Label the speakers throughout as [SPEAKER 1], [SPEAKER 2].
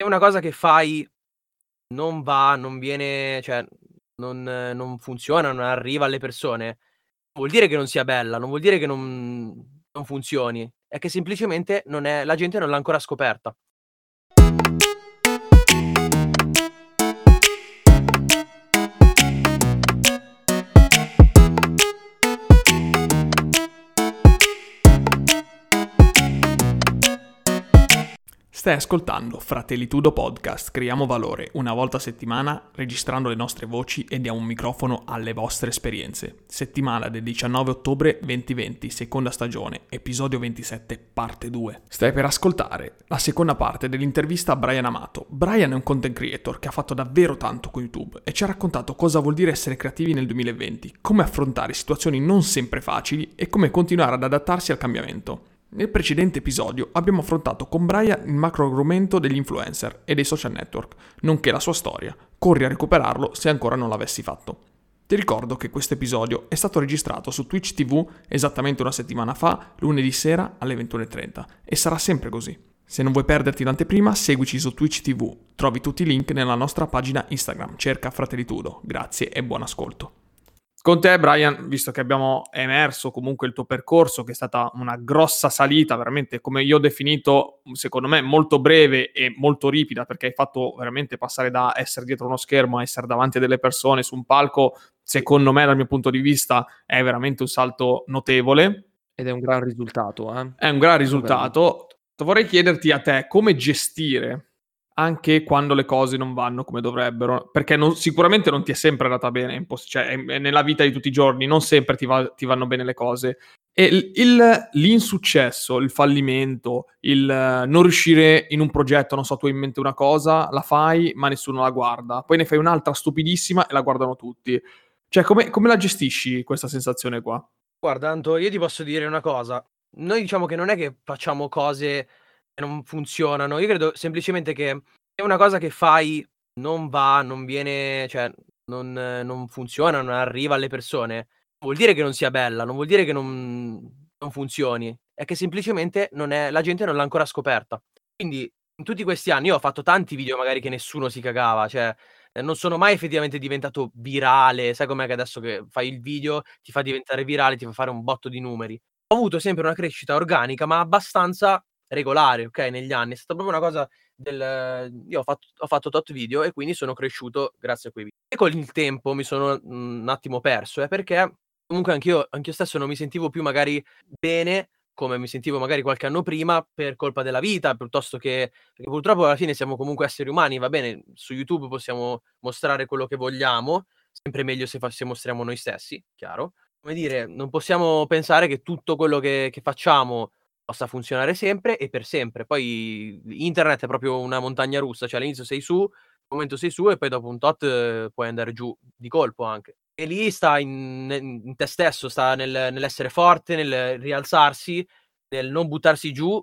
[SPEAKER 1] Se una cosa che fai non va, non viene cioè non non funziona, non arriva alle persone, vuol dire che non sia bella, non vuol dire che non non funzioni, è che semplicemente non è la gente non l'ha ancora scoperta.
[SPEAKER 2] Stai ascoltando Fratelli Tudo Podcast, creiamo valore una volta a settimana registrando le nostre voci e diamo un microfono alle vostre esperienze. Settimana del 19 ottobre 2020, seconda stagione, episodio 27, parte 2. Stai per ascoltare la seconda parte dell'intervista a Brian Amato. Brian è un content creator che ha fatto davvero tanto con YouTube e ci ha raccontato cosa vuol dire essere creativi nel 2020, come affrontare situazioni non sempre facili e come continuare ad adattarsi al cambiamento. Nel precedente episodio abbiamo affrontato con Brian il macro argomento degli influencer e dei social network, nonché la sua storia. Corri a recuperarlo se ancora non l'avessi fatto. Ti ricordo che questo episodio è stato registrato su Twitch TV esattamente una settimana fa, lunedì sera alle 21.30, e sarà sempre così. Se non vuoi perderti l'anteprima, seguici su Twitch TV. Trovi tutti i link nella nostra pagina Instagram. Cerca Fratellitudo. Grazie e buon ascolto. Con te, Brian, visto che abbiamo emerso comunque il tuo percorso, che è stata una grossa salita, veramente come io ho definito, secondo me, molto breve e molto ripida, perché hai fatto veramente passare da essere dietro uno schermo a essere davanti a delle persone su un palco, secondo me, dal mio punto di vista, è veramente un salto notevole.
[SPEAKER 1] Ed è un gran risultato, eh?
[SPEAKER 2] È un gran risultato. Vorrei chiederti a te come gestire anche quando le cose non vanno come dovrebbero, perché non, sicuramente non ti è sempre andata bene, cioè nella vita di tutti i giorni, non sempre ti, va, ti vanno bene le cose. E il, il, l'insuccesso, il fallimento, il non riuscire in un progetto, non so, tu hai in mente una cosa, la fai, ma nessuno la guarda. Poi ne fai un'altra stupidissima e la guardano tutti. Cioè, come, come la gestisci questa sensazione qua?
[SPEAKER 1] Guarda, Anto, io ti posso dire una cosa. Noi diciamo che non è che facciamo cose non funzionano. Io credo semplicemente che se una cosa che fai non va, non viene, cioè non, non funziona, non arriva alle persone, vuol dire che non sia bella, non vuol dire che non, non funzioni, è che semplicemente è, la gente non l'ha ancora scoperta. Quindi in tutti questi anni io ho fatto tanti video magari che nessuno si cagava, cioè non sono mai effettivamente diventato virale, sai com'è che adesso che fai il video ti fa diventare virale, ti fa fare un botto di numeri. Ho avuto sempre una crescita organica, ma abbastanza regolare, ok, negli anni. È stata proprio una cosa del... Io ho fatto, ho fatto tot video e quindi sono cresciuto grazie a quei video. E con il tempo mi sono mhmm, un attimo perso, eh, perché comunque anch'io, anch'io stesso non mi sentivo più magari bene come mi sentivo magari qualche anno prima per colpa della vita, piuttosto che perché purtroppo alla fine siamo comunque esseri umani, va bene, su YouTube possiamo mostrare quello che vogliamo, sempre meglio se, fa, se mostriamo noi stessi, chiaro. Come dire, non possiamo pensare che tutto quello che, che facciamo possa funzionare sempre e per sempre. Poi internet è proprio una montagna russa, cioè all'inizio sei su, al momento sei su e poi dopo un tot eh, puoi andare giù di colpo anche. E lì sta in, in te stesso, sta nel, nell'essere forte, nel rialzarsi, nel non buttarsi giù.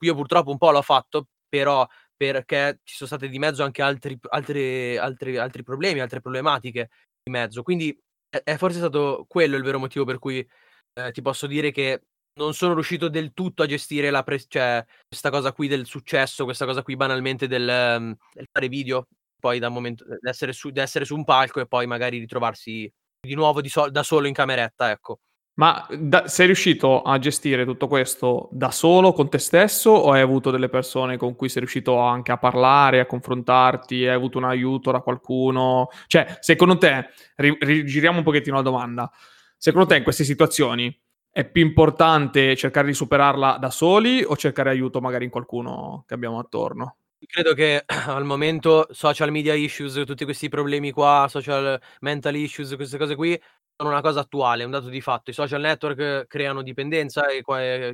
[SPEAKER 1] Io purtroppo un po' l'ho fatto, però perché ci sono state di mezzo anche altri, altri, altri, altri problemi, altre problematiche di mezzo. Quindi è, è forse stato quello il vero motivo per cui eh, ti posso dire che non sono riuscito del tutto a gestire pre- cioè, questa cosa qui del successo, questa cosa qui banalmente del, um, del fare video, poi da momento d'essere su, d'essere su un palco e poi magari ritrovarsi di nuovo di so- da solo in cameretta, ecco.
[SPEAKER 2] Ma da, sei riuscito a gestire tutto questo da solo con te stesso o hai avuto delle persone con cui sei riuscito anche a parlare, a confrontarti, hai avuto un aiuto da qualcuno? Cioè, secondo te, ri- rigiriamo un pochettino la domanda, secondo te in queste situazioni è più importante cercare di superarla da soli o cercare aiuto magari in qualcuno che abbiamo attorno?
[SPEAKER 1] Credo che al momento social media issues, tutti questi problemi qua, social mental issues, queste cose qui, sono una cosa attuale, un dato di fatto. I social network creano dipendenza e,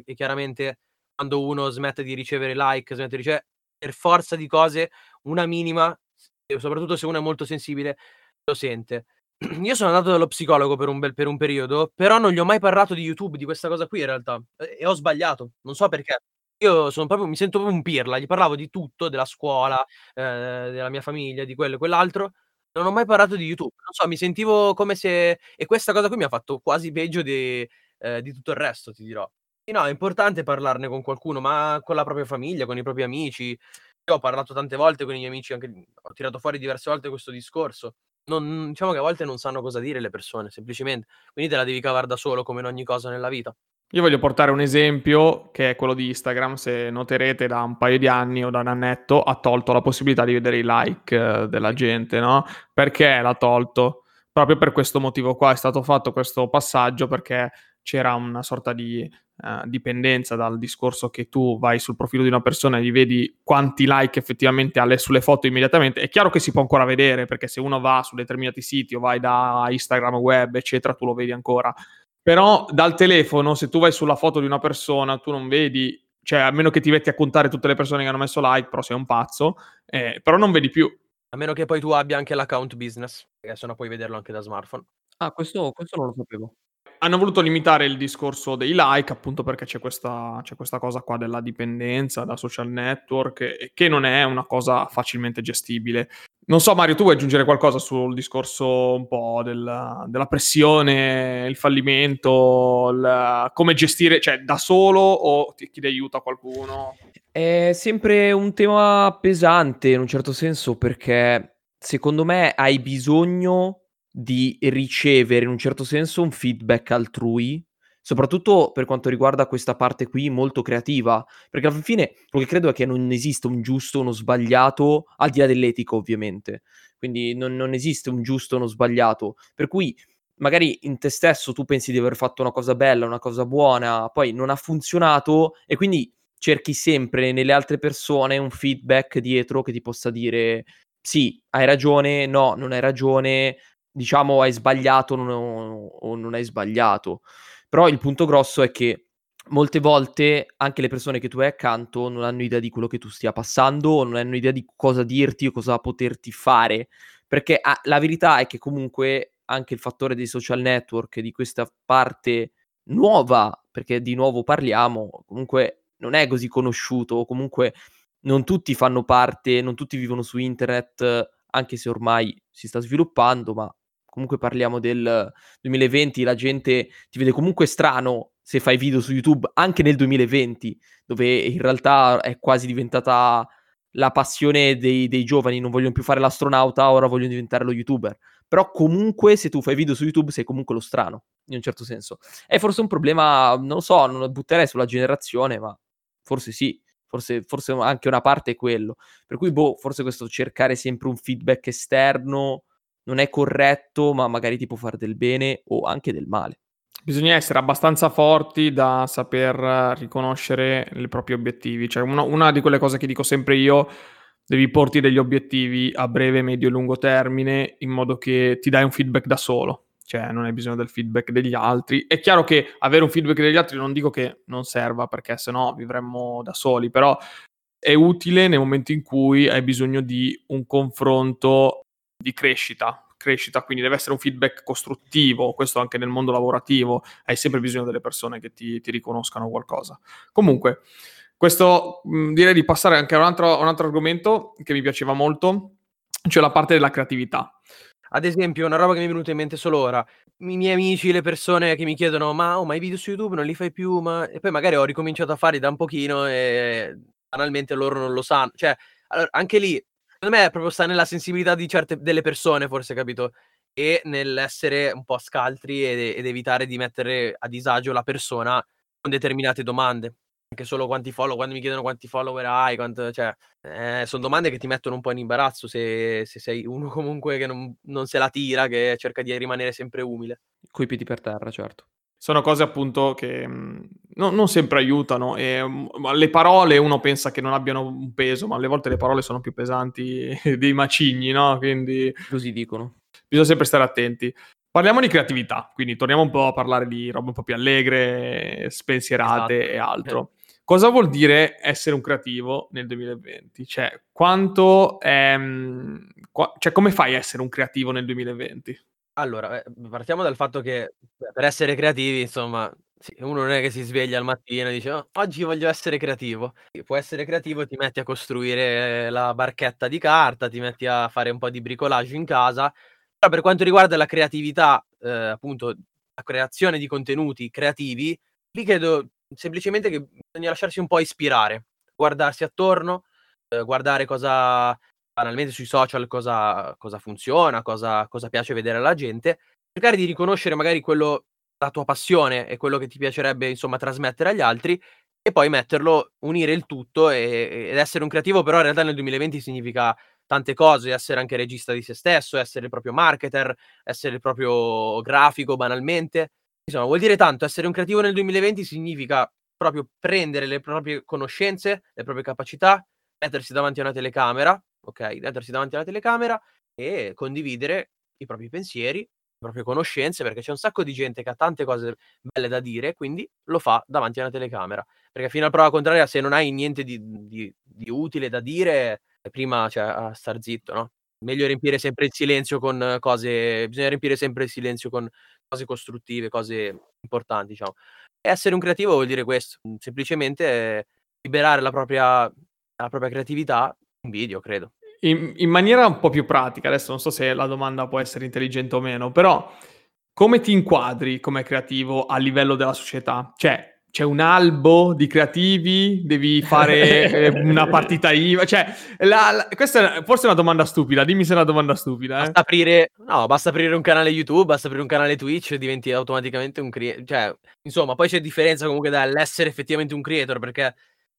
[SPEAKER 1] e chiaramente quando uno smette di ricevere like, smette di ricevere, per forza di cose, una minima, soprattutto se uno è molto sensibile, lo sente. Io sono andato dallo psicologo per un bel per un periodo, però non gli ho mai parlato di YouTube, di questa cosa qui in realtà, e e ho sbagliato, non so perché. Io sono proprio mi sento proprio un pirla, gli parlavo di tutto, della scuola, ehm, della mia famiglia, di quello e quell'altro. Non ho mai parlato di YouTube, non so, mi sentivo come se e questa cosa qui mi ha fatto quasi peggio di ehm, di tutto il resto, ti dirò. Sì, no, è importante parlarne con qualcuno, ma con la propria famiglia, con i propri amici. Io ho parlato tante volte con i miei amici, anche ho tirato fuori diverse volte questo discorso. Non diciamo che a volte non sanno cosa dire le persone, semplicemente. Quindi te la devi cavare da solo come in ogni cosa nella vita.
[SPEAKER 2] Io voglio portare un esempio che è quello di Instagram, se noterete da un paio di anni o da un annetto ha tolto la possibilità di vedere i like eh, della gente, no? Perché l'ha tolto? Proprio per questo motivo qua è stato fatto questo passaggio perché c'era una sorta di uh, dipendenza dal discorso che tu vai sul profilo di una persona e gli vedi quanti like effettivamente ha sulle foto immediatamente. È chiaro che si può ancora vedere perché se uno va su determinati siti o vai da Instagram web, eccetera, tu lo vedi ancora. Però dal telefono, se tu vai sulla foto di una persona, tu non vedi, cioè a meno che ti metti a contare tutte le persone che hanno messo like, però sei un pazzo, eh, però non vedi più.
[SPEAKER 1] A meno che poi tu abbia anche l'account business, perché se no puoi vederlo anche da smartphone.
[SPEAKER 3] Ah, questo, questo non lo sapevo
[SPEAKER 2] hanno voluto limitare il discorso dei like appunto perché c'è questa, c'è questa cosa qua della dipendenza da social network che non è una cosa facilmente gestibile. Non so Mario, tu vuoi aggiungere qualcosa sul discorso un po' della, della pressione, il fallimento, il, come gestire, cioè da solo o ti chiede aiuto a qualcuno?
[SPEAKER 3] È sempre un tema pesante in un certo senso perché secondo me hai bisogno di ricevere in un certo senso un feedback altrui, soprattutto per quanto riguarda questa parte qui molto creativa, perché alla fine quello che credo è che non esiste un giusto uno sbagliato, al di là dell'etica ovviamente, quindi non, non esiste un giusto uno sbagliato, per cui magari in te stesso tu pensi di aver fatto una cosa bella, una cosa buona, poi non ha funzionato e quindi cerchi sempre nelle altre persone un feedback dietro che ti possa dire sì, hai ragione, no, non hai ragione, diciamo hai sbagliato o non hai sbagliato. Però il punto grosso è che molte volte anche le persone che tu hai accanto non hanno idea di quello che tu stia passando o non hanno idea di cosa dirti o cosa poterti fare. Perché ah, la verità è che comunque anche il fattore dei social network, di questa parte nuova, perché di nuovo parliamo, comunque non è così conosciuto, comunque non tutti fanno parte, non tutti vivono su internet, anche se ormai si sta sviluppando, ma comunque parliamo del 2020, la gente ti vede comunque strano se fai video su YouTube, anche nel 2020, dove in realtà è quasi diventata la passione dei, dei giovani, non vogliono più fare l'astronauta, ora vogliono diventare lo youtuber. Però comunque se tu fai video su YouTube sei comunque lo strano, in un certo senso. È forse un problema, non lo so, non lo butterei sulla generazione, ma forse sì. Forse, forse anche una parte è quello. Per cui, boh, forse questo cercare sempre un feedback esterno non è corretto, ma magari ti può fare del bene o anche del male.
[SPEAKER 2] Bisogna essere abbastanza forti da saper riconoscere i propri obiettivi. Cioè, una, una di quelle cose che dico sempre io, devi porti degli obiettivi a breve, medio e lungo termine in modo che ti dai un feedback da solo. Cioè, non hai bisogno del feedback degli altri. È chiaro che avere un feedback degli altri non dico che non serva, perché sennò vivremmo da soli, però è utile nel momento in cui hai bisogno di un confronto di crescita, crescita, quindi deve essere un feedback costruttivo, questo anche nel mondo lavorativo, hai sempre bisogno delle persone che ti, ti riconoscano qualcosa. Comunque, questo mh, direi di passare anche a un altro, un altro argomento che mi piaceva molto, cioè la parte della creatività.
[SPEAKER 1] Ad esempio, una roba che mi è venuta in mente solo ora, i miei amici, le persone che mi chiedono ma, oh, ma i video su YouTube non li fai più, ma... e poi magari ho ricominciato a farli da un pochino e banalmente loro non lo sanno. Cioè, allora, anche lì Secondo me proprio sta nella sensibilità di certe delle persone, forse, capito? E nell'essere un po' scaltri ed, ed evitare di mettere a disagio la persona con determinate domande. Anche solo quanti follow, quando mi chiedono quanti follower hai, quanto, cioè, eh, sono domande che ti mettono un po' in imbarazzo se, se sei uno comunque che non, non, se la tira, che cerca di rimanere sempre umile.
[SPEAKER 3] Coi piedi per terra, certo
[SPEAKER 2] sono cose appunto che mm, no, non sempre aiutano e mm, le parole uno pensa che non abbiano un peso, ma alle volte le parole sono più pesanti dei macigni, no? Quindi
[SPEAKER 3] così dicono.
[SPEAKER 2] Bisogna sempre stare attenti. Parliamo di creatività, quindi torniamo un po' a parlare di robe un po' più allegre, spensierate esatto. e altro. Cosa vuol dire essere un creativo nel 2020? Cioè, quanto è, qua, cioè, come fai a essere un creativo nel 2020?
[SPEAKER 1] Allora, eh, partiamo dal fatto che per essere creativi, insomma, uno non è che si sveglia al mattino e dice: "Oh, oggi voglio essere creativo". Può essere creativo, ti metti a costruire la barchetta di carta, ti metti a fare un po' di bricolage in casa. Però per quanto riguarda la creatività, ehm, appunto, la creazione di contenuti creativi, lì credo semplicemente che bisogna lasciarsi un po' ispirare, guardarsi attorno, ehm, guardare cosa banalmente sui social cosa cosa funziona, cosa cosa piace vedere alla gente, cercare di riconoscere magari quello la tua passione e quello che ti piacerebbe, insomma, trasmettere agli altri e poi metterlo unire il tutto, e ed essere un creativo però in realtà nel 2020 significa tante cose, essere anche regista di se stesso, essere il proprio marketer, essere il proprio grafico banalmente. Insomma, vuol dire tanto. Essere un creativo nel 2020 significa proprio prendere le proprie conoscenze, le proprie capacità, mettersi davanti a una telecamera, okay, mettersi davanti alla telecamera e condividere i propri pensieri, le proprie conoscenze, perché c'è un sacco di gente che ha tante cose belle da dire, quindi lo fa davanti a una telecamera. Perché fino a prova contraria se non hai niente di di di utile da dire, prima cioè a star zitto, no, meglio riempire sempre il silenzio con cose bisogna riempire sempre il silenzio con cose costruttive, cose importanti, diciamo. Essere un creativo vuol dire questo, semplicemente liberare la propria la propria creatività in video, credo.
[SPEAKER 2] In in maniera un po' più pratica, adesso non so se la domanda può essere intelligente o meno, però come ti inquadri come creativo a livello della società? Cioè, c'è un albo di creativi? Devi fare, ehm, una partita IVA? Cioè, la la questa è forse è una domanda stupida, dimmi se è una domanda stupida, eh.
[SPEAKER 1] Basta aprire no, basta aprire un canale YouTube, basta aprire un canale Twitch e diventi automaticamente un crea cioè, insomma, poi c'è differenza comunque dall'essere effettivamente un creator, perché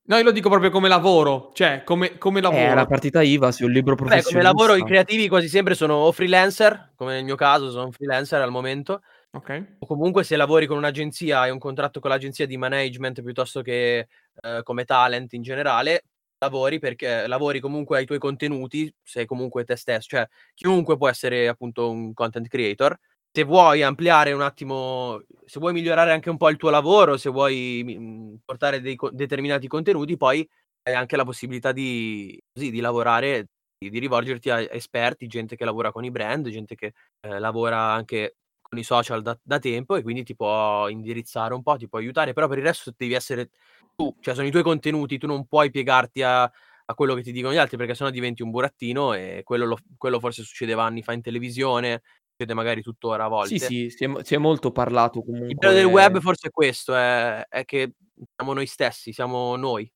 [SPEAKER 2] No, io lo dico proprio come lavoro, cioè come come
[SPEAKER 3] Eh,
[SPEAKER 2] lavoro.
[SPEAKER 3] la partita IVA, un libero
[SPEAKER 1] Beh, come lavoro i creativi quasi sempre sono o freelancer, come nel mio caso sono un freelancer al momento,
[SPEAKER 2] Okay.
[SPEAKER 1] o comunque se lavori con un'agenzia, hai un contratto con l'agenzia di management piuttosto che, ehm, come talent in generale, lavori perché lavori comunque ai tuoi contenuti, sei comunque te stesso, cioè chiunque può essere appunto un content creator. Se vuoi ampliare un attimo se vuoi migliorare anche un po' il tuo lavoro, se vuoi mi mhmm, portare dei co determinati contenuti, poi hai anche la possibilità di così, di lavorare di di rivolgerti a esperti, gente che lavora con i brand, gente che, ehm, lavora anche con i social da da tempo e quindi ti può indirizzare un po', ti può aiutare, però per il resto devi essere tu, cioè sono i tuoi contenuti, tu non puoi piegarti a a quello che ti dicono gli altri, perché sennò diventi un burattino e quello lo quello forse succedeva anni fa in televisione, succede magari tuttora a
[SPEAKER 3] Sì,
[SPEAKER 1] volte.
[SPEAKER 3] sì, si è si è molto parlato
[SPEAKER 1] Il bello del web
[SPEAKER 3] comunque
[SPEAKER 1] forse è questo, è è che siamo noi stessi, siamo noi.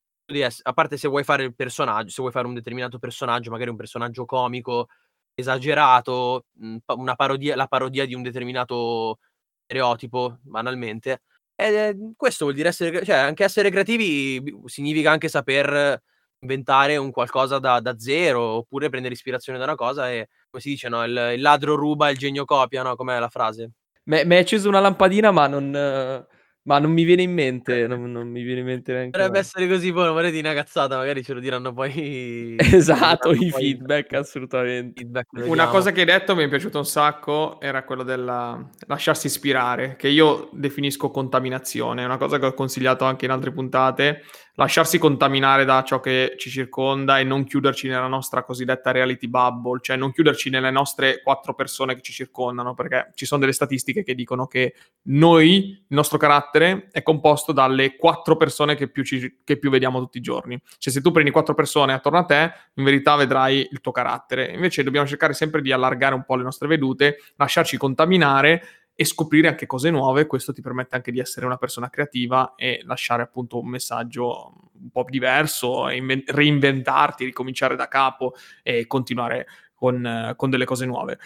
[SPEAKER 1] A parte se vuoi fare il personaggio, se vuoi fare un determinato personaggio, magari un personaggio comico, esagerato, mhmm, una parodia la parodia di un determinato stereotipo, banalmente. È questo vuol dire essere cioè anche essere creativi significa anche saper inventare un qualcosa da da zero, oppure prendere ispirazione da una cosa e, come si dice, no, il il ladro ruba, il genio copia, no, com'è la frase?
[SPEAKER 3] M'è m'è acceso una lampadina ma non ma non mi viene in mente, non non mi viene in mente neanche
[SPEAKER 1] Dovrebbe essere così, poi non vorrei dì 'na cazzata, magari ce lo diranno poi
[SPEAKER 3] Esatto, i
[SPEAKER 1] poi
[SPEAKER 3] feedback, assolutamente.
[SPEAKER 1] feedback,
[SPEAKER 2] Una
[SPEAKER 1] vediamo.
[SPEAKER 2] cosa che hai detto mi è piaciuta un sacco, era quello della lasciarsi ispirare, che io definisco contaminazione, è una cosa che ho consigliato anche in altre puntate, lasciarsi contaminare da ciò che ci circonda e non chiuderci nella nostra cosiddetta reality bubble, cioè non chiuderci nelle nostre 4 persone che ci circondano, perché ci son delle statistiche che dicono che noi, il nostro carattere è composto dalle 4 persone che più ci che più vediamo tutti i giorni. Cioè se tu prendi 4 persone attorno a te, in verità vedrai il tuo carattere. Invece dobbiamo cercare sempre di allargare un po' le nostre vedute, lasciarci contaminare e scoprire anche cose nuove. Questo ti permette anche di essere una persona creativa e lasciare appunto un messaggio un po' diverso, inven reinventarti, ricominciare da capo e continuare con con delle cose nuove.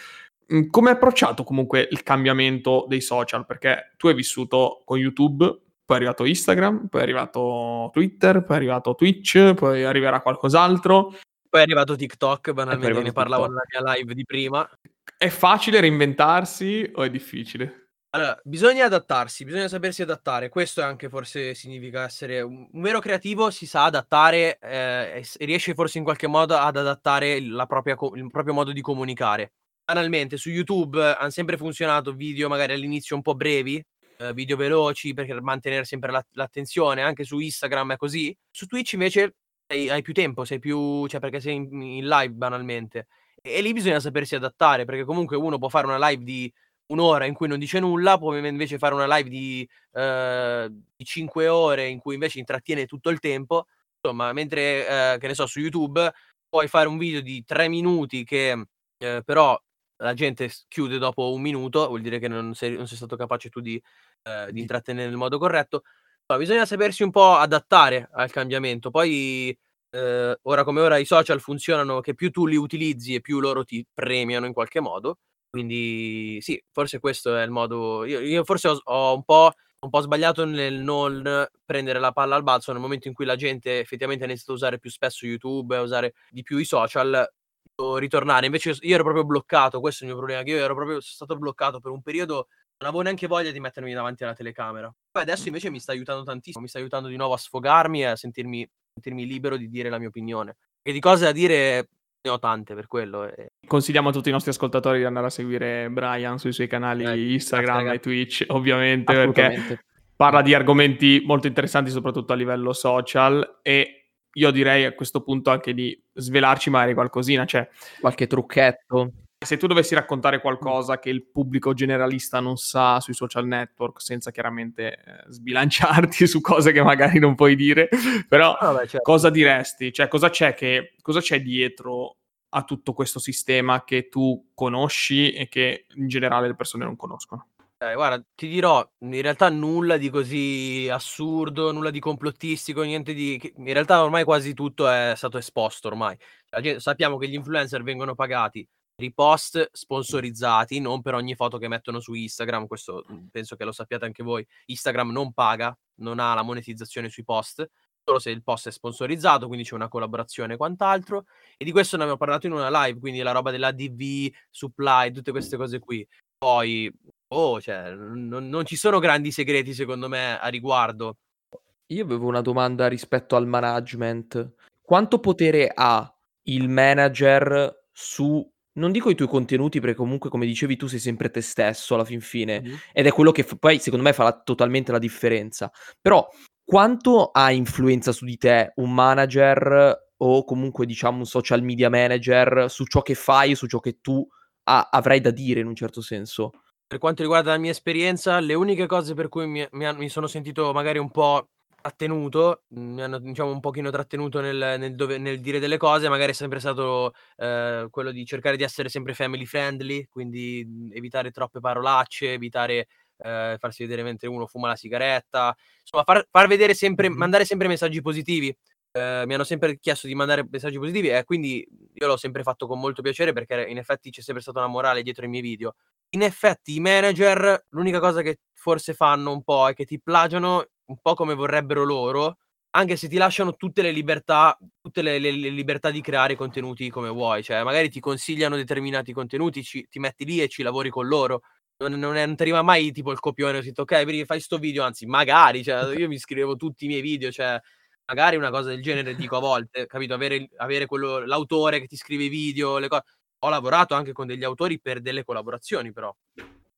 [SPEAKER 2] Mhmm, come hai approcciato comunque il cambiamento dei social? Perché tu hai vissuto con YouTube, poi è arrivato Instagram, poi è arrivato Twitter, poi è arrivato Twitch, poi arriverà qualcos'altro.
[SPEAKER 1] Poi è arrivato TikTok,
[SPEAKER 3] è
[SPEAKER 1] banalmente, ne
[SPEAKER 3] arrivato
[SPEAKER 1] parlavo
[SPEAKER 3] TikTok.
[SPEAKER 1] nella mia live di prima.
[SPEAKER 2] È facile reinventarsi o è difficile?
[SPEAKER 1] Allora, bisogna adattarsi, bisogna sapersi adattare. Questo è anche forse significa essere un un vero creativo si sa adattare, ehm, e riesce forse in qualche modo ad adattare la propria co il proprio modo di comunicare. Banalmente su YouTube han sempre funzionato video magari all'inizio un po' brevi, ehm, video veloci per mantenere sempre l'at l'attenzione, anche su Instagram è così. Su Twitch invece hai hai più tempo, sei più cioè perché sei in in live banalmente. E lì bisogna sapersi adattare, perché comunque uno può fare una live di 1 ora in cui non dice nulla, può inve invece fare una live di, ehm, di 5 ore in cui invece intrattiene tutto il tempo. Insomma, mentre, ehm, che ne so, su YouTube puoi fare un video di 3 minuti che, ehm, però la gente chiude dopo 1 minuto, vuol dire che non sei non sei stato capace tu di ehm, di intrattenere nel modo corretto. No, bisogna sapersi un po' adattare al cambiamento. Poi eh, ora come ora i social funzionano che più tu li utilizzi e più loro ti premiano in qualche modo. Quindi sì, forse questo è il modo. Io, io forse ho, ho un, po', un, po', sbagliato nel non prendere la palla al balzo nel momento in cui la gente effettivamente ha iniziato a usare più spesso YouTube, a usare di più i social. Ritornare invece io ero proprio bloccato. Questo è il mio problema. Che io ero proprio stato bloccato per un periodo non avevo neanche voglia di mettermi davanti alla telecamera. Poi adesso invece mi sta aiutando tantissimo, mi sta aiutando di nuovo a sfogarmi e a sentirmi, sentirmi libero di dire la mia opinione. E di cose da dire ne ho tante per quello. E...
[SPEAKER 2] Consigliamo a tutti i nostri ascoltatori di andare a seguire Brian sui suoi canali eh, Instagram e Twitch, ovviamente, perché parla di argomenti molto interessanti, soprattutto a livello social. E io direi a questo punto anche di svelarci magari qualcosina, cioè
[SPEAKER 3] qualche trucchetto.
[SPEAKER 2] Se tu dovessi raccontare qualcosa che il pubblico generalista non sa sui social network, senza chiaramente eh, sbilanciarti su cose che magari non puoi dire, però ah, beh, certo. cosa diresti? Cioè, cosa c'è, che, cosa c'è dietro a tutto questo sistema che tu conosci e che in generale le persone non conoscono?
[SPEAKER 1] Eh, guarda, ti dirò, in realtà nulla di così assurdo, nulla di complottistico, niente di... In realtà ormai quasi tutto è stato esposto ormai. sappiamo che gli influencer vengono pagati ripost sponsorizzati, non per ogni foto che mettono su Instagram, questo mhmm, penso che lo sappiate anche voi, Instagram non paga, non ha la monetizzazione sui post, solo se il post è sponsorizzato, quindi c'è una collaborazione e quant'altro, e di questo ne abbiamo parlato in una live, quindi la roba dell'ADV, supply, tutte queste cose qui. Poi, oh, cioè, non, non ci sono grandi segreti secondo me a riguardo.
[SPEAKER 3] Io avevo una domanda rispetto al management. Quanto potere ha il manager su non dico i tuoi contenuti, perché comunque, come dicevi tu, sei sempre te stesso alla fin fine, mm-hmm. ed è quello che f- poi secondo me fa la, totalmente la differenza. Però, quanto ha influenza su di te un manager o comunque diciamo un social media manager su ciò che fai, su ciò che tu ha- avrai da dire in un certo senso?
[SPEAKER 1] Per quanto riguarda la mia esperienza, le uniche cose per cui mi, mi, mi sono sentito magari un po' trattenuto, mhmm, mi hanno diciamo un pochino trattenuto nel nel dove nel dire delle cose, magari è sempre stato, ehm, quello di cercare di essere sempre family friendly, quindi, mhmm, evitare troppe parolacce, evitare, ehm, farsi vedere mentre uno fuma la sigaretta, insomma far far vedere sempre mandare sempre messaggi positivi. Ehm, mi hanno sempre chiesto di mandare messaggi positivi e quindi io l'ho sempre fatto con molto piacere perché in effetti c'è sempre stata una morale dietro i miei video. In effetti i manager l'unica cosa che forse fanno un po' è che ti plagiano un po' come vorrebbero loro, anche se ti lasciano tutte le libertà, tutte le, le, le libertà di creare contenuti come vuoi, cioè magari ti consigliano determinati contenuti, ci, ti metti lì e ci lavori con loro. Non, non, è, non ti arriva mai tipo il copione, ho detto ok, fai sto video, anzi magari, cioè, io mi scrivevo tutti i miei video, cioè magari una cosa del genere dico a volte, capito? Avere, avere quello, l'autore che ti scrive i video, le cose. Ho lavorato anche con degli autori per delle collaborazioni, però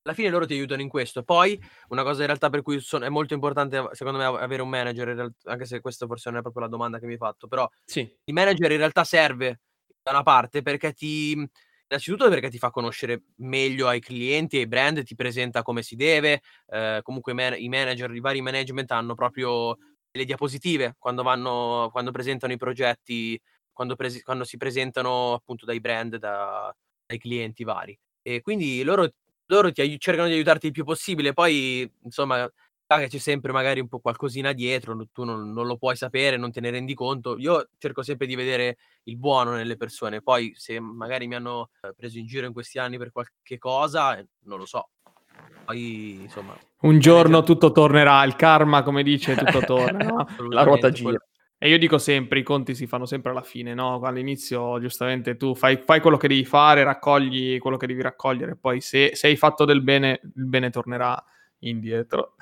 [SPEAKER 1] alla fine loro ti aiutano in questo. Poi, una cosa in realtà per cui son- è molto importante, secondo me, avere un manager, real- anche se questa forse non è proprio la domanda che mi hai fatto, però
[SPEAKER 3] sì.
[SPEAKER 1] il manager in realtà serve da una parte perché ti... Innanzitutto perché ti fa conoscere meglio ai clienti ai brand, ti presenta come si deve, eh, comunque man- i manager, i vari management hanno proprio le diapositive quando, vanno, quando presentano i progetti, quando, presi- quando si presentano appunto dai brand, da- dai clienti vari. E quindi loro loro ti cercano di aiutarti il più possibile, poi insomma che c'è sempre magari un po' qualcosina dietro, tu non, non, lo puoi sapere, non te ne rendi conto. Io cerco sempre di vedere il buono nelle persone, poi se magari mi hanno eh, preso in giro in questi anni per qualche cosa, eh, non lo so. Poi insomma...
[SPEAKER 2] Un giorno tutto tornerà, il karma come dice tutto torna, no?
[SPEAKER 3] la ruota gira.
[SPEAKER 2] E io dico sempre, i conti si fanno sempre alla fine, no? All'inizio, giustamente, tu fai, fai quello che devi fare, raccogli quello che devi raccogliere, poi se, se hai fatto del bene, il bene tornerà indietro.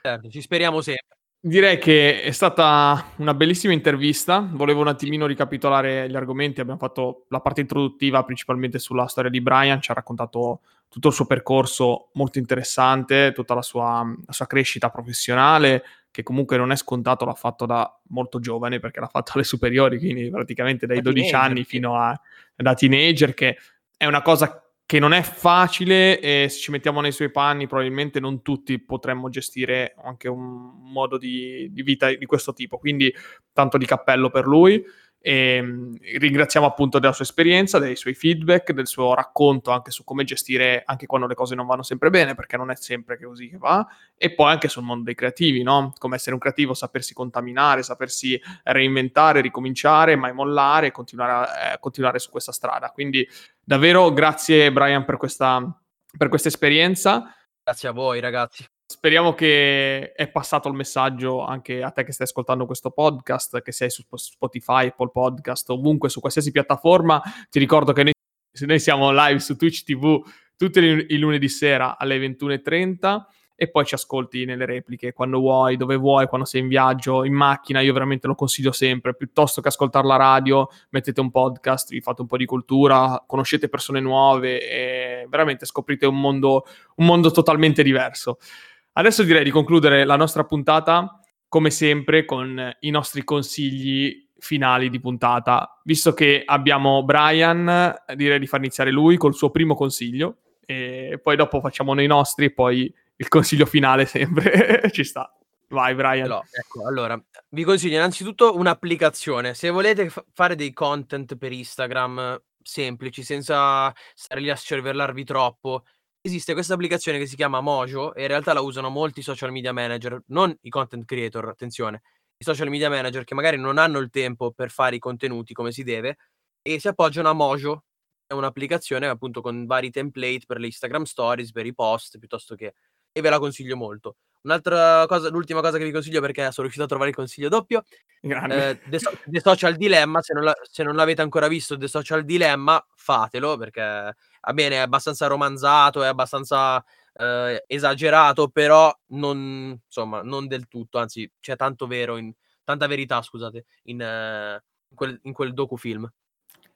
[SPEAKER 1] Certo, ci speriamo sempre.
[SPEAKER 2] Direi che è stata una bellissima intervista. Volevo un attimino ricapitolare gli argomenti. Abbiamo fatto la parte introduttiva principalmente sulla storia di Brian, ci ha raccontato tutto il suo percorso molto interessante, tutta la sua, la sua crescita professionale, che comunque non è scontato, l'ha fatto da molto giovane perché l'ha fatto alle superiori, quindi praticamente dai da 12 teenager, anni fino a da teenager, che è una cosa che non è facile e se ci mettiamo nei suoi panni probabilmente non tutti potremmo gestire anche un modo di, di vita di questo tipo, quindi tanto di cappello per lui E mm, ringraziamo appunto della sua esperienza, dei suoi feedback, del suo racconto anche su come gestire anche quando le cose non vanno sempre bene, perché non è sempre così che va, e poi anche sul mondo dei creativi, no? Come essere un creativo, sapersi contaminare, sapersi reinventare, ricominciare, mai mollare e continuare, eh, continuare su questa strada. Quindi davvero grazie Brian per questa, per questa esperienza.
[SPEAKER 1] Grazie a voi ragazzi.
[SPEAKER 2] Speriamo che è passato il messaggio anche a te che stai ascoltando questo podcast, che sei su Spotify, Apple Podcast, ovunque, su qualsiasi piattaforma. Ti ricordo che noi, noi siamo live su Twitch TV tutti i lunedì sera alle 21.30 e poi ci ascolti nelle repliche quando vuoi, dove vuoi, quando sei in viaggio, in macchina, io veramente lo consiglio sempre, piuttosto che ascoltare la radio, mettete un podcast, vi fate un po' di cultura, conoscete persone nuove e veramente scoprite un mondo, un mondo totalmente diverso. Adesso direi di concludere la nostra puntata, come sempre, con i nostri consigli finali di puntata. Visto che abbiamo Brian, direi di far iniziare lui col suo primo consiglio e poi dopo facciamo noi nostri e poi il consiglio finale sempre ci sta. Vai Brian.
[SPEAKER 1] No, ecco, allora, vi consiglio innanzitutto un'applicazione. Se volete f- fare dei content per Instagram semplici, senza stare lì a cervellarvi troppo, esiste questa applicazione che si chiama Mojo e in realtà la usano molti social media manager, non i content creator, attenzione, i social media manager che magari non hanno il tempo per fare i contenuti come si deve e si appoggiano a Mojo, è un'applicazione appunto con vari template per le Instagram stories, per i post, piuttosto che... e ve la consiglio molto. Un'altra cosa, l'ultima cosa che vi consiglio perché sono riuscito a trovare il consiglio doppio. Eh, The, so- The, Social Dilemma, se non, la- se non, l'avete ancora visto, The Social Dilemma, fatelo perché va bene, è abbastanza romanzato, è abbastanza eh, esagerato, però non, insomma, non del tutto, anzi c'è tanto vero, in, tanta verità, scusate, in, eh, in, quel, in quel docufilm.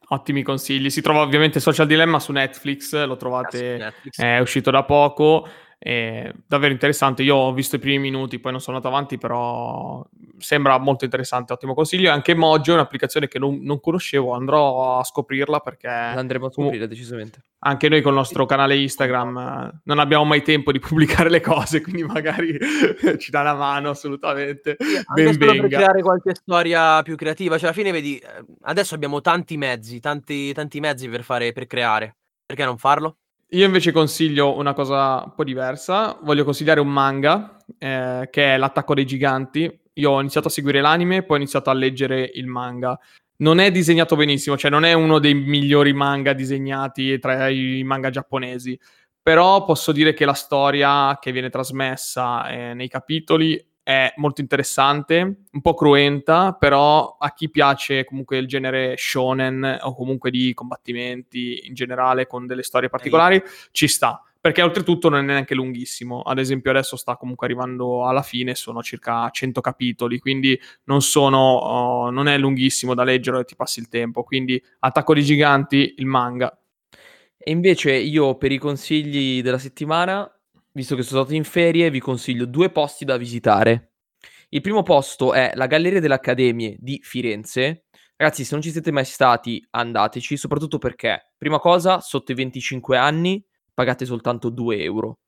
[SPEAKER 2] Ottimi consigli. Si trova ovviamente Social Dilemma su Netflix, lo trovate, Netflix. è uscito da poco. È davvero interessante. Io ho visto i primi minuti, poi non sono andato avanti, però sembra molto interessante. Ottimo consiglio. Anche Mojo è un'applicazione che non, non conoscevo, andrò a scoprirla perché.
[SPEAKER 3] L'andremo a scoprire decisamente.
[SPEAKER 2] Anche noi con il nostro canale Instagram non abbiamo mai tempo di pubblicare le cose, quindi magari ci dà una mano assolutamente. Sì, ben
[SPEAKER 1] venga. per creare qualche storia più creativa. Cioè, alla fine, vedi, eh, adesso abbiamo tanti mezzi, tanti, tanti mezzi per fare, per creare. Perché non farlo?
[SPEAKER 2] Io invece consiglio una cosa un po' diversa. Voglio consigliare un manga eh, che è L'attacco dei giganti. Io ho iniziato a seguire l'anime, poi ho iniziato a leggere il manga. Non è disegnato benissimo, cioè non è uno dei migliori manga disegnati tra i manga giapponesi, però posso dire che la storia che viene trasmessa eh, nei capitoli è molto interessante, un po' cruenta, però a chi piace comunque il genere shonen o comunque di combattimenti in generale con delle storie particolari, ci sta. Perché oltretutto non è neanche lunghissimo. Ad esempio, adesso sta comunque arrivando alla fine, sono circa 100 capitoli, quindi non, sono, oh, non è lunghissimo da leggere e ti passi il tempo. Quindi Attacco di Giganti, il manga.
[SPEAKER 3] E invece io per i consigli della settimana visto che sono stato in ferie, vi consiglio due posti da visitare. Il primo posto è la Galleria delle Accademie di Firenze. Ragazzi, se non ci siete mai stati, andateci, soprattutto perché, prima cosa, sotto i 25 anni pagate soltanto 2 euro.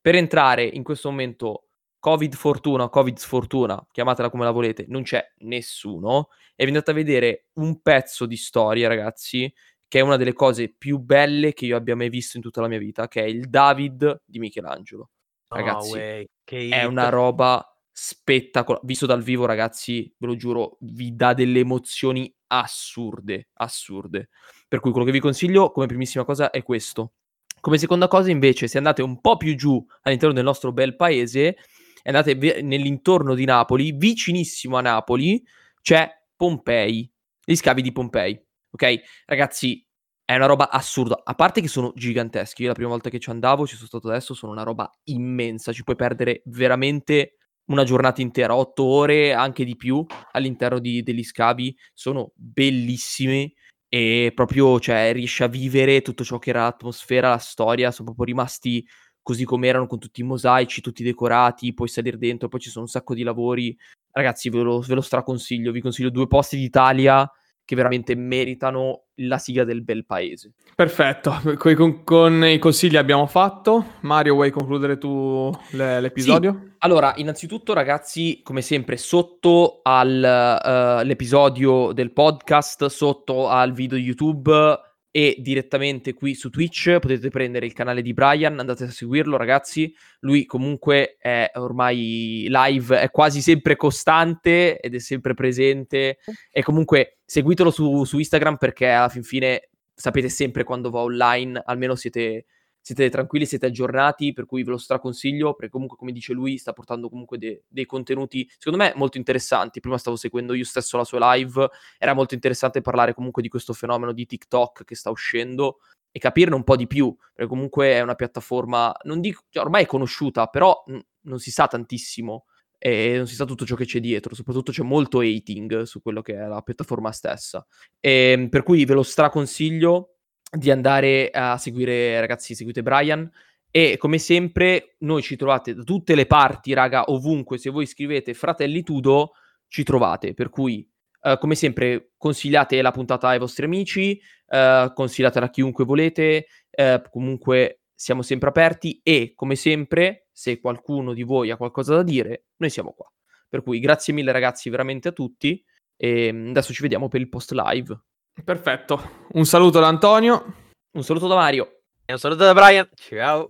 [SPEAKER 3] Per entrare in questo momento Covid fortuna, Covid sfortuna, chiamatela come la volete, non c'è nessuno e vi andate a vedere un pezzo di storia, ragazzi, che è una delle cose più belle che io abbia mai visto in tutta la mia vita, che è il David di Michelangelo. Ragazzi, oh, è una roba spettacolare. Visto dal vivo, ragazzi, ve lo giuro, vi dà delle emozioni assurde, assurde. Per cui quello che vi consiglio come primissima cosa è questo. Come seconda cosa, invece, se andate un po' più giù all'interno del nostro bel paese, andate nell'intorno di Napoli, vicinissimo a Napoli, c'è Pompei, gli scavi di Pompei. Ok, ragazzi, è una roba assurda. A parte che sono giganteschi. Io la prima volta che ci andavo, ci sono stato adesso, sono una roba immensa. Ci puoi perdere veramente una giornata intera, otto ore, anche di più, all'interno di, degli scavi. Sono bellissimi e proprio, cioè, riesci a vivere tutto ciò che era l'atmosfera, la storia. Sono proprio rimasti così come erano, con tutti i mosaici, tutti decorati. Puoi salire dentro, poi ci sono un sacco di lavori. Ragazzi, ve lo, ve lo straconsiglio. Vi consiglio due posti d'Italia che veramente meritano la sigla del bel paese.
[SPEAKER 2] Perfetto, con, con i consigli abbiamo fatto. Mario, vuoi concludere tu le, l'episodio?
[SPEAKER 3] Sì. Allora, innanzitutto ragazzi, come sempre, sotto all'episodio uh, del podcast, sotto al video YouTube e direttamente qui su Twitch potete prendere il canale di Brian, andate a seguirlo ragazzi, lui comunque è ormai live, è quasi sempre costante ed è sempre presente e comunque seguitelo su, su Instagram perché alla fin fine sapete sempre quando va online, almeno siete siete tranquilli, siete aggiornati, per cui ve lo straconsiglio, perché comunque, come dice lui, sta portando comunque de- dei contenuti, secondo me, molto interessanti. Prima stavo seguendo io stesso la sua live, era molto interessante parlare comunque di questo fenomeno di TikTok che sta uscendo e capirne un po' di più, perché comunque è una piattaforma, non dico, cioè, ormai è conosciuta, però n- non si sa tantissimo e non si sa tutto ciò che c'è dietro, soprattutto c'è molto hating su quello che è la piattaforma stessa. E, ehm, per cui ve lo straconsiglio di andare a seguire, ragazzi, seguite Brian. E come sempre, noi ci trovate da tutte le parti, raga, ovunque. Se voi scrivete Fratelli Tudo, ci trovate. Per cui, uh, come sempre, consigliate la puntata ai vostri amici, uh, consigliatela a chiunque volete. Uh, comunque, siamo sempre aperti. E come sempre, se qualcuno di voi ha qualcosa da dire, noi siamo qua. Per cui, grazie mille, ragazzi, veramente a tutti. E mm, adesso ci vediamo per il post live.
[SPEAKER 2] Perfetto. Un saluto da Antonio.
[SPEAKER 3] Un saluto da Mario.
[SPEAKER 1] E un saluto da Brian. Ciao.